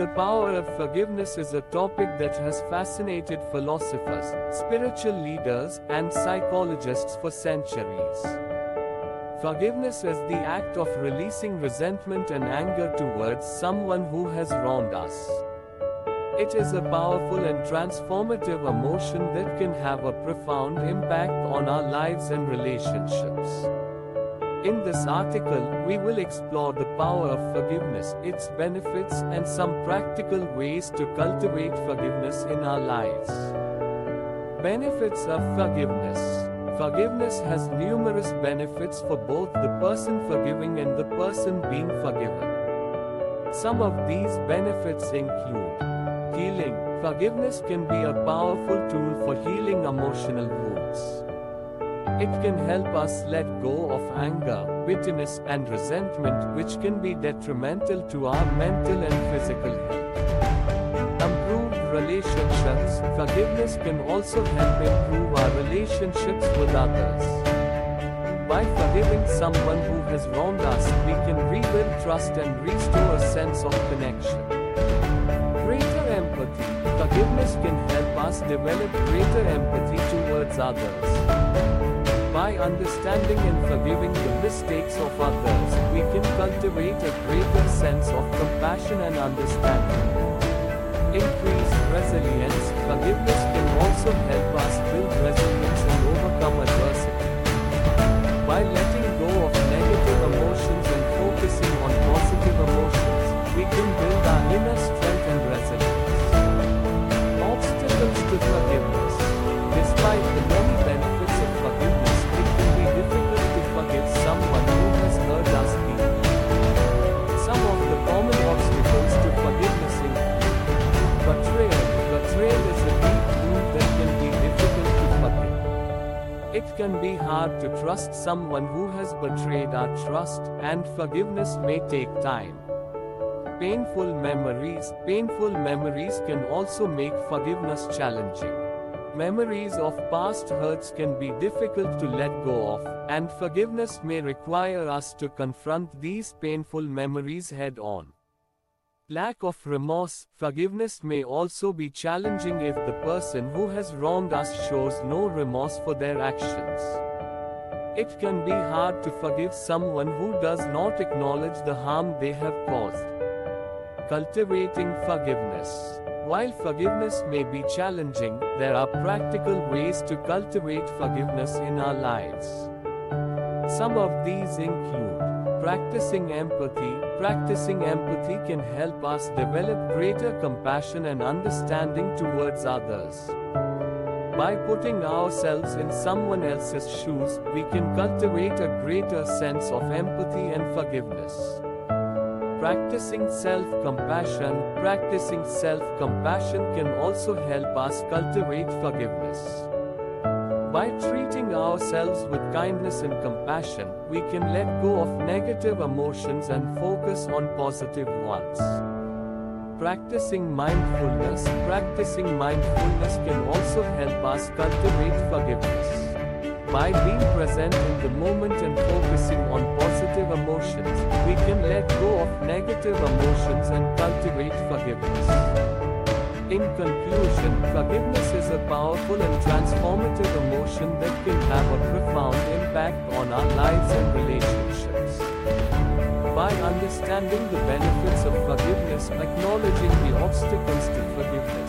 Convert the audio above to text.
The power of forgiveness is a topic that has fascinated philosophers, spiritual leaders, and psychologists for centuries. Forgiveness is the act of releasing resentment and anger towards someone who has wronged us. It is a powerful and transformative emotion that can have a profound impact on our lives and relationships. In this article, we will explore the power of forgiveness, its benefits, and some practical ways to cultivate forgiveness in our lives. Benefits of forgiveness Forgiveness has numerous benefits for both the person forgiving and the person being forgiven. Some of these benefits include healing. Forgiveness can be a powerful tool for healing emotional wounds. It can help us let go of anger, bitterness, and resentment, which can be detrimental to our mental and physical health. Improved relationships. Forgiveness can also help improve our relationships with others. By forgiving someone who has wronged us, we can rebuild trust and restore a sense of connection. Greater empathy. Forgiveness can help us develop greater empathy towards others. By understanding and forgiving the mistakes of others, we can cultivate a greater sense of compassion and understanding. Increase resilience. Forgiveness can also help us build resilience and overcome adversity. By letting go of negative emotions and focusing on positive emotions, we can build our inner strength It can be hard to trust someone who has betrayed our trust, and forgiveness may take time. Painful memories. Painful memories can also make forgiveness challenging. Memories of past hurts can be difficult to let go of, and forgiveness may require us to confront these painful memories head on. Lack of remorse, forgiveness may also be challenging if the person who has wronged us shows no remorse for their actions. It can be hard to forgive someone who does not acknowledge the harm they have caused. Cultivating forgiveness. While forgiveness may be challenging, there are practical ways to cultivate forgiveness in our lives. Some of these include practicing empathy. Practicing empathy can help us develop greater compassion and understanding towards others. By putting ourselves in someone else's shoes, we can cultivate a greater sense of empathy and forgiveness. Practicing self compassion. Practicing self compassion can also help us cultivate forgiveness. By treating ourselves with kindness and compassion, we can let go of negative emotions and focus on positive ones. Practicing mindfulness. Practicing mindfulness can also help us cultivate forgiveness. By being present in the moment and focusing on positive emotions, we can let go of negative emotions and cultivate forgiveness. In conclusion, forgiveness is a powerful and transformative emotion that can have a profound impact on our lives and relationships. By understanding the benefits of forgiveness, acknowledging the obstacles to forgiveness,